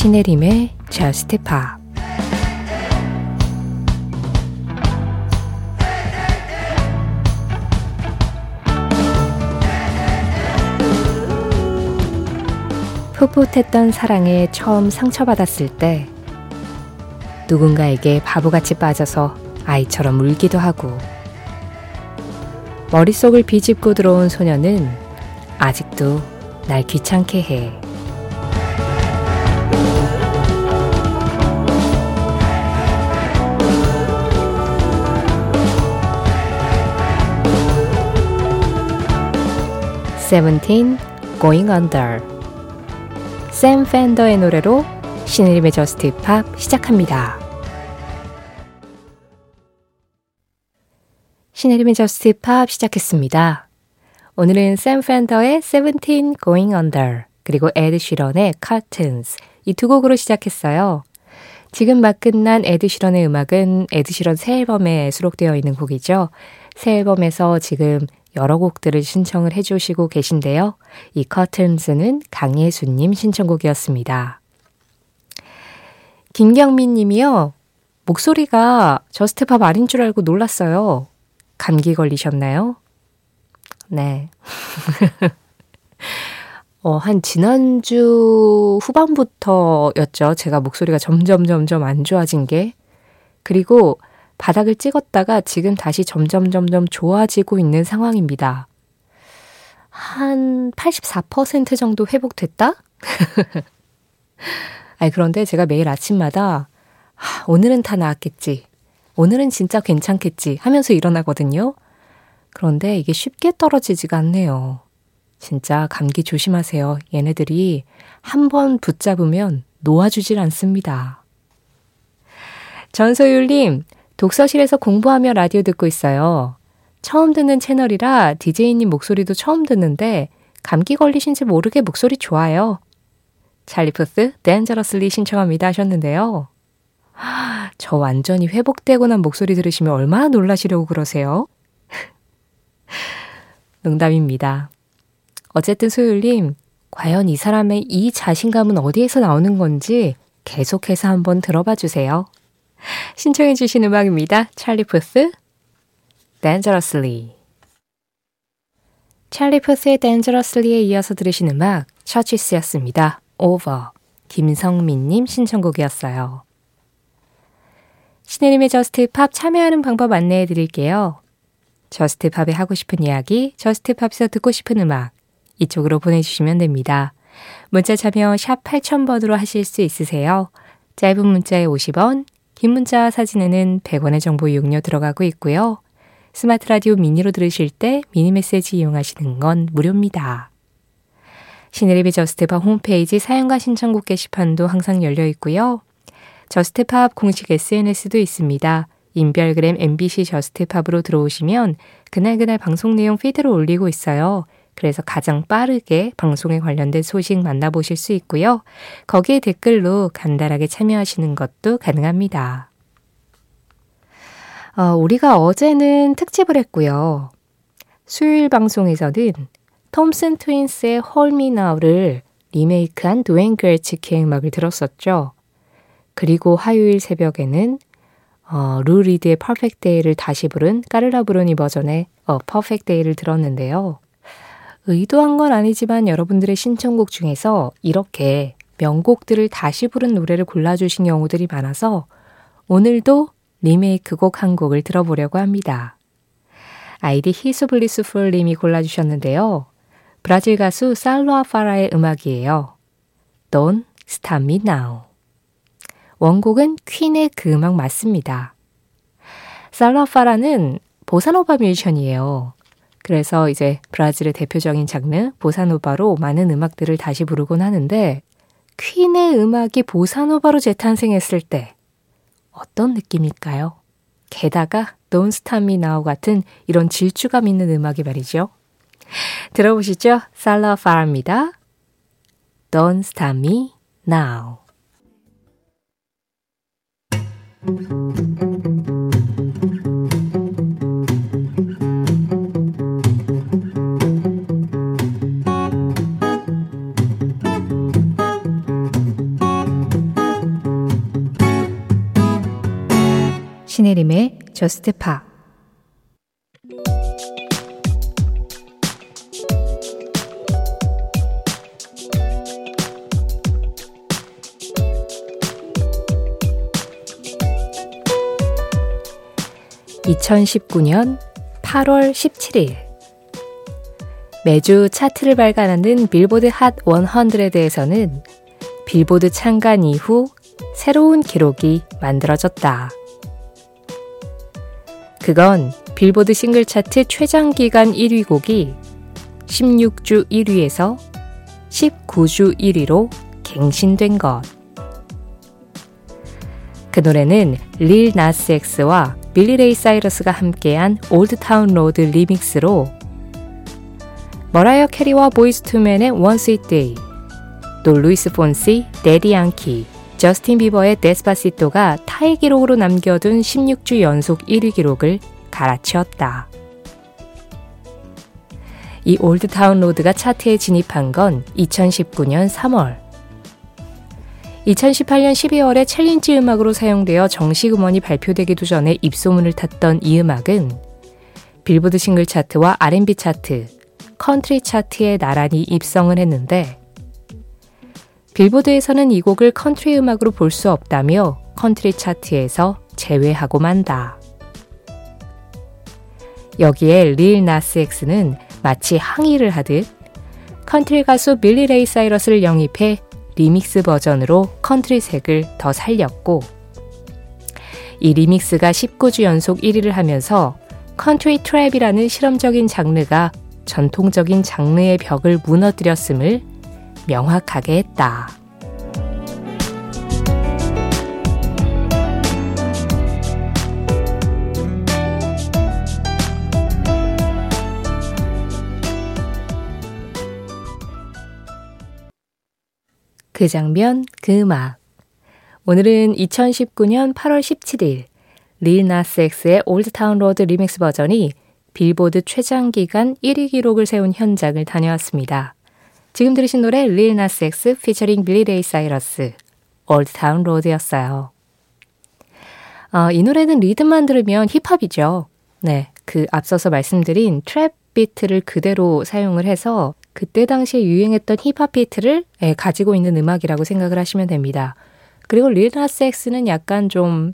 신혜림의 Just Pop 풋풋했던 사랑에 처음 상처받았을 때 누군가에게 바보같이 빠져서 아이처럼 울기도 하고 머릿속을 비집고 들어온 소녀는 아직도 날 귀찮게 해. 세븐틴 Going Under 샘 팬더의 노래로 신의림의 저스트 팝 시작합니다. 신혜림의 Just Pop 시작했습니다. 오늘은 샘 펜더의 Seventeen Going Under 그리고 에드 시런의 Curtains 이 두 곡으로 시작했어요. 지금 막 끝난 에드 시런의 음악은 에드 시런 새 앨범에 수록되어 있는 곡이죠. 새 앨범에서 지금 여러 곡들을 신청을 해주시고 계신데요. 이 Curtains는 강예수님 신청곡이었습니다. 김경민 님이요. 목소리가 Just Pop 아닌 줄 알고 놀랐어요. 감기 걸리셨나요? 네. 어, 한 지난주 후반부터였죠. 제가 목소리가 점점 점점 안 좋아진 게. 그리고 바닥을 찍었다가 지금 다시 점점 점점 좋아지고 있는 상황입니다. 한 84% 정도 회복됐다? 아니, 그런데 제가 매일 아침마다 하, 오늘은 다 나았겠지. 오늘은 진짜 괜찮겠지 하면서 일어나거든요. 그런데 이게 쉽게 떨어지지가 않네요. 진짜 감기 조심하세요. 얘네들이 한 번 붙잡으면 놓아주질 않습니다. 전소율님, 독서실에서 공부하며 라디오 듣고 있어요. 처음 듣는 채널이라 DJ님 목소리도 처음 듣는데 감기 걸리신지 모르게 목소리 좋아요. 찰리푸스 댄저러슬리 신청합니다 하셨는데요. 저 완전히 회복되고 난 목소리 들으시면 얼마나 놀라시려고 그러세요? 농담입니다. 어쨌든 소율님, 과연 이 사람의 이 자신감은 어디에서 나오는 건지 계속해서 한번 들어봐 주세요. 신청해 주신 음악입니다. 찰리 푸스, Dangerously. 찰리 푸스의 Dangerously에 이어서 들으신 음악, 처치스였습니다. Over. 김성민님 신청곡이었어요. 신혜림의 Just Pop 참여하는 방법 안내해 드릴게요. Just Pop에 하고 싶은 이야기, Just Pop에서 듣고 싶은 음악, 이쪽으로 보내주시면 됩니다. 문자 참여 샵 8000번으로 하실 수 있으세요. 짧은 문자에 50원, 긴 문자 사진에는 100원의 정보 이용료 들어가고 있고요. 스마트 라디오 미니로 들으실 때 미니 메시지 이용하시는 건 무료입니다. 신혜림의 Just Pop 홈페이지 사연과 신청곡 게시판도 항상 열려 있고요. Just Pop 공식 SNS도 있습니다. 인별그램 MBC Just Pop으로 들어오시면 그날그날 방송 내용 피드를 올리고 있어요. 그래서 가장 빠르게 방송에 관련된 소식 만나보실 수 있고요. 거기에 댓글로 간단하게 참여하시는 것도 가능합니다. 어, 우리가 어제는 특집을 했고요. 수요일 방송에서는 톰슨 트윈스의 Hold Me Now를 리메이크한 드웨인 그레치키의 음악을 들었었죠. 그리고 화요일 새벽에는 어, 루 리드의 Perfect Day를 다시 부른 카를라 브루니 버전의 어, Perfect Day를 들었는데요. 의도한 건 아니지만 여러분들의 신청곡 중에서 이렇게 명곡들을 다시 부른 노래를 골라주신 경우들이 많아서 오늘도 리메이크 곡 한 곡을 들어보려고 합니다. 아이디 히스블리스풀님이 골라주셨는데요. 브라질 가수 살로아 파라의 음악이에요. Don't Stop Me Now. 원곡은 퀸의 그 음악 맞습니다. 살라파라는 보사노바 뮤지션이에요. 그래서 이제 브라질의 대표적인 장르 보사노바로 많은 음악들을 다시 부르곤 하는데 퀸의 음악이 보사노바로 재탄생했을 때 어떤 느낌일까요? 게다가 Now 같은 이런 질주감 있는 음악이 말이죠. 들어보시죠. 살라파라입니다. Don't Stop Me Now. 저스트 파 (2019년 8월 17일) 매주 차트를 발간하는 빌보드 핫 100에서는 빌보드 창간 이후 새로운 기록이 만들어졌다. 그건 빌보드 싱글 차트 최장 기간 1위 곡이 16주 1위에서 19주 1위로 갱신된 것. 그 노래는 릴 나스 엑스와 빌리 레이 사이러스가 함께한 Old Town Road remix로 머라이어 캐리와 보이스 투맨의 One Sweet Day, 또 루이스 폰시, 대디 양키, 저스틴 비버의 Despacito가 타이 기록으로 남겨둔 16주 연속 1위 기록을 갈아치웠다. 이 Old Town Road가 차트에 진입한 건 2019년 3월. 2018년 12월에 challenge 음악으로 사용되어 정식 음원이 발표되기도 전에 입소문을 탔던 이 음악은 빌보드 싱글 차트와 R&B 차트, 컨트리 차트에 나란히 입성을 했는데 빌보드에서는 이 곡을 컨트리 음악으로 볼 수 없다며 컨트리 차트에서 제외하고 만다. 여기에 릴 나스 엑스는 마치 항의를 하듯 컨트리 가수 빌리 레이 사이러스를 영입해 리믹스 버전으로 컨트리 색을 더 살렸고 이 리믹스가 19주 연속 1위를 하면서 컨트리 트랩이라는 실험적인 장르가 전통적인 장르의 벽을 무너뜨렸음을 명확하게 했다. 그 장면, 그 음악. 오늘은 2019년 8월 17일 릴 나스 엑스의 Old Town Road 리믹스 버전이 빌보드 최장 기간 1위 기록을 세운 현장을 다녀왔습니다. 지금 들으신 노래 릴 나스 엑스 피처링 빌리 레이 사이러스 Old Town Road였어요. 어, 이 노래는 리듬만 들으면 힙합이죠. 네, 그 앞서서 말씀드린 트랩 비트를 그대로 사용을 해서 그때 당시에 유행했던 힙합 비트를 예, 가지고 있는 음악이라고 생각을 하시면 됩니다. 그리고 릴 나스 엑스는 약간 좀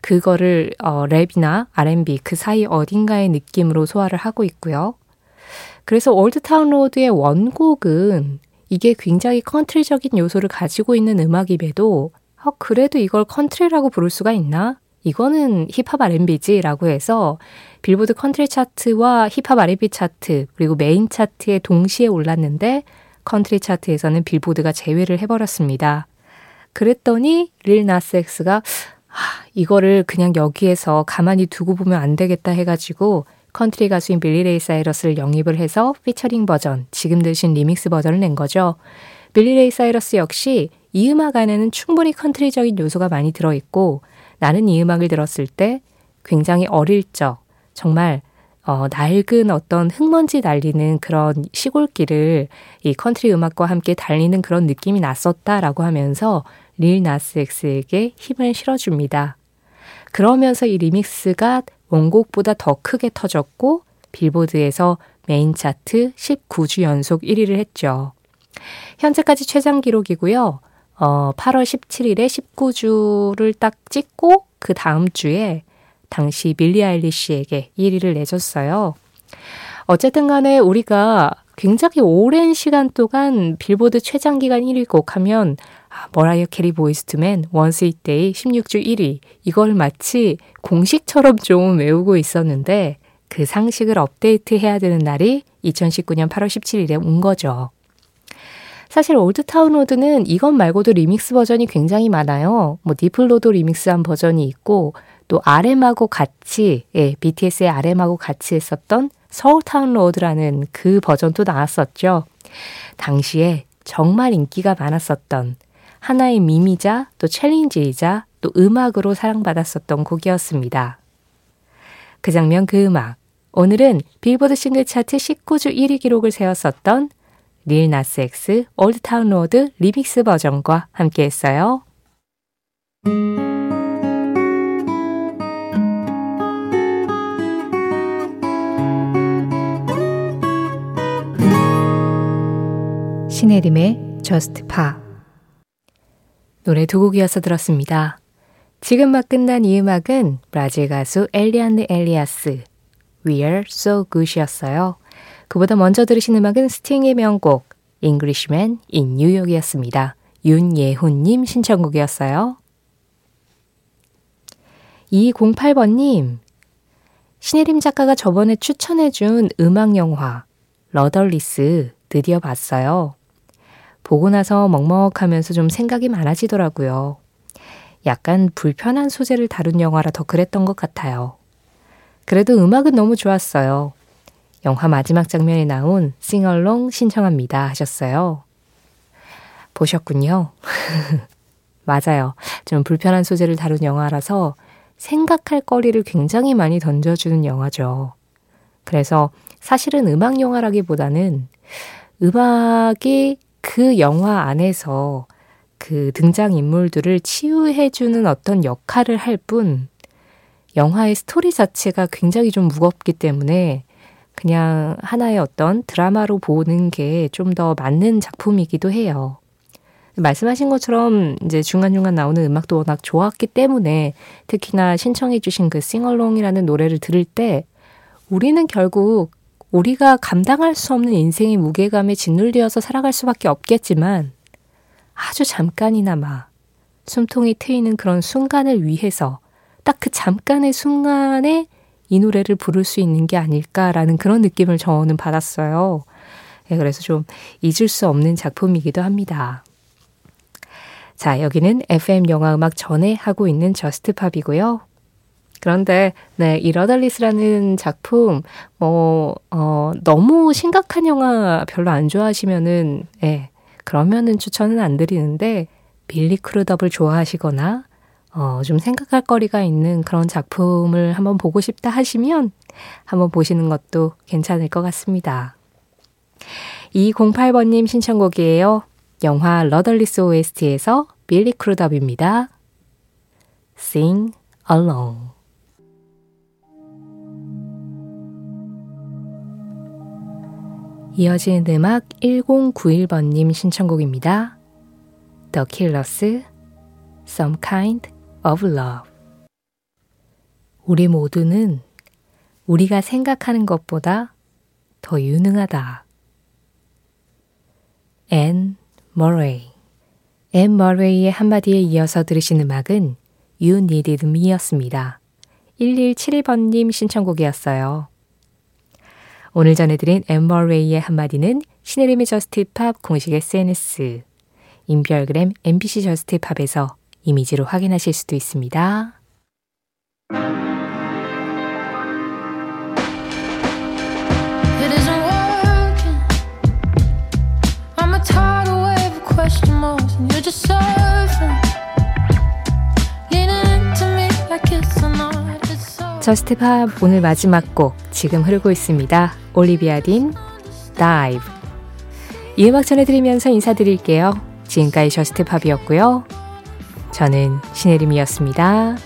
그거를 어, 랩이나 R&B 그 사이 어딘가의 느낌으로 소화를 하고 있고요. 그래서 Old Town Road의 원곡은 이게 굉장히 컨트리적인 요소를 가지고 있는 음악임에도 어, 그래도 이걸 컨트리라고 부를 수가 있나? 이거는 힙합 R&B지라고 해서 빌보드 컨트리 차트와 힙합 R&B 차트 그리고 메인 차트에 동시에 올랐는데 컨트리 차트에서는 빌보드가 제외를 해버렸습니다. 그랬더니 릴 나스 엑스가 아, 이거를 그냥 여기에서 가만히 두고 보면 안 되겠다 해가지고 컨트리 가수인 빌리 레이 사이러스를 영입을 해서 피처링 버전, 지금 드신 리믹스 버전을 낸 거죠. 빌리 레이 사이러스 역시 이 음악 안에는 충분히 컨트리적인 요소가 많이 들어있고 나는 이 음악을 들었을 때 굉장히 어릴 적, 정말 어, 낡은 어떤 흙먼지 날리는 그런 시골길을 이 컨트리 음악과 함께 달리는 그런 느낌이 났었다라고 하면서 릴 나스 엑스에게 힘을 실어줍니다. 그러면서 이 리믹스가 원곡보다 더 크게 터졌고 빌보드에서 메인 차트 19주 연속 1위를 했죠. 현재까지 최장 기록이고요. 어, 8월 17일에 19주를 딱 찍고 그 다음 주에 당시 빌리 아일리시에게 1위를 내줬어요. 어쨌든 간에 우리가 굉장히 오랜 시간 동안 빌보드 최장 기간 1위 곡 하면 아, 머라이어 캐리 보이즈 투 맨 One Sweet Day 16주 1위 이걸 마치 공식처럼 좀 외우고 있었는데 그 상식을 업데이트해야 되는 날이 2019년 8월 17일에 온 거죠. 사실 Old Town Road는 이것 말고도 리믹스 버전이 굉장히 많아요. 뭐 디플로도 리믹스한 버전이 있고 또 RM하고 같이 예, BTS의 RM하고 같이 했었던 Seoul Town Road라는 그 버전도 나왔었죠. 당시에 정말 인기가 많았었던 하나의 밈이자 또 챌린지이자 또 음악으로 사랑받았었던 곡이었습니다. 그 장면 그 음악. 오늘은 빌보드 싱글 차트 19주 1위 기록을 세웠었던 릴 나스 엑스 Old Town Road 리믹스 버전과 함께 했어요. 신혜림의 Just Pa 노래 두 곡이어서 들었습니다. 지금 막 끝난 이 음악은 브라질 가수 엘리안드 엘리아스 We Are So Good이었어요. 그보다 먼저 들으신 음악은 스팅의 명곡 Englishman in New York이었습니다. 윤예훈님 신청곡이었어요. 208번님, 신혜림 작가가 저번에 추천해준 음악 영화 Rudderless 드디어 봤어요. 보고 나서 먹먹하면서 좀 생각이 많아지더라고요. 약간 불편한 소재를 다룬 영화라 더 그랬던 것 같아요. 그래도 음악은 너무 좋았어요. 영화 마지막 장면에 나온 Sing Along 신청합니다 하셨어요. 보셨군요. 맞아요. 좀 불편한 소재를 다룬 영화라서 생각할 거리를 굉장히 많이 던져주는 영화죠. 그래서 사실은 음악 영화라기보다는 음악이 그 영화 안에서 그 등장인물들을 치유해주는 어떤 역할을 할 뿐, 영화의 스토리 자체가 굉장히 좀 무겁기 때문에 그냥 하나의 어떤 드라마로 보는 게 좀 더 맞는 작품이기도 해요. 말씀하신 것처럼 이제 중간중간 나오는 음악도 워낙 좋았기 때문에 특히나 신청해주신 그 싱얼롱이라는 노래를 들을 때 우리는 결국 우리가 감당할 수 없는 인생의 무게감에 짓눌려서 살아갈 수밖에 없겠지만 아주 잠깐이나마 숨통이 트이는 그런 순간을 위해서 딱 그 잠깐의 순간에 이 노래를 부를 수 있는 게 아닐까라는 그런 느낌을 저는 받았어요. 네, 그래서 좀 잊을 수 없는 작품이기도 합니다. 자, 여기는 FM 영화 음악 전에 하고 있는 JUST POP이고요. 그런데 네, 이 Rudderless라는 작품 뭐 어, 너무 심각한 영화 별로 안 좋아하시면은 예. 그러면은 추천은 안 드리는데 빌리 크루덥을 좋아하시거나 어, 좀 생각할 거리가 있는 그런 작품을 한번 보고 싶다 하시면 한번 보시는 것도 괜찮을 것 같습니다. 208번님 신청곡이에요. 영화 Rudderless OST에서 빌리 크루덥입니다. Sing Along 이어지는 음악 1091번님 신청곡입니다. The Killers, Some Kind of Love. 우리 모두는 우리가 생각하는 것보다 더 유능하다. 앤 머레이. 앤 머레이의 한마디에 이어서 들으신 음악은 You Needed Me였습니다. 1171번님 신청곡이었어요. 오늘 전해드린 앤 머레이의 한마디는 신혜림의 JUST POP 공식 SNS, 인별그램 MBC JUST POP에서 이미지로 확인하실 수도 있습니다. JUST POP 오늘 마지막 곡 지금 흐르고 있습니다. 올리비아 딘 Dive 이 음악 전해드리면서 인사드릴게요. 지금까지 JUST POP이었고요. 저는 신혜림이었습니다.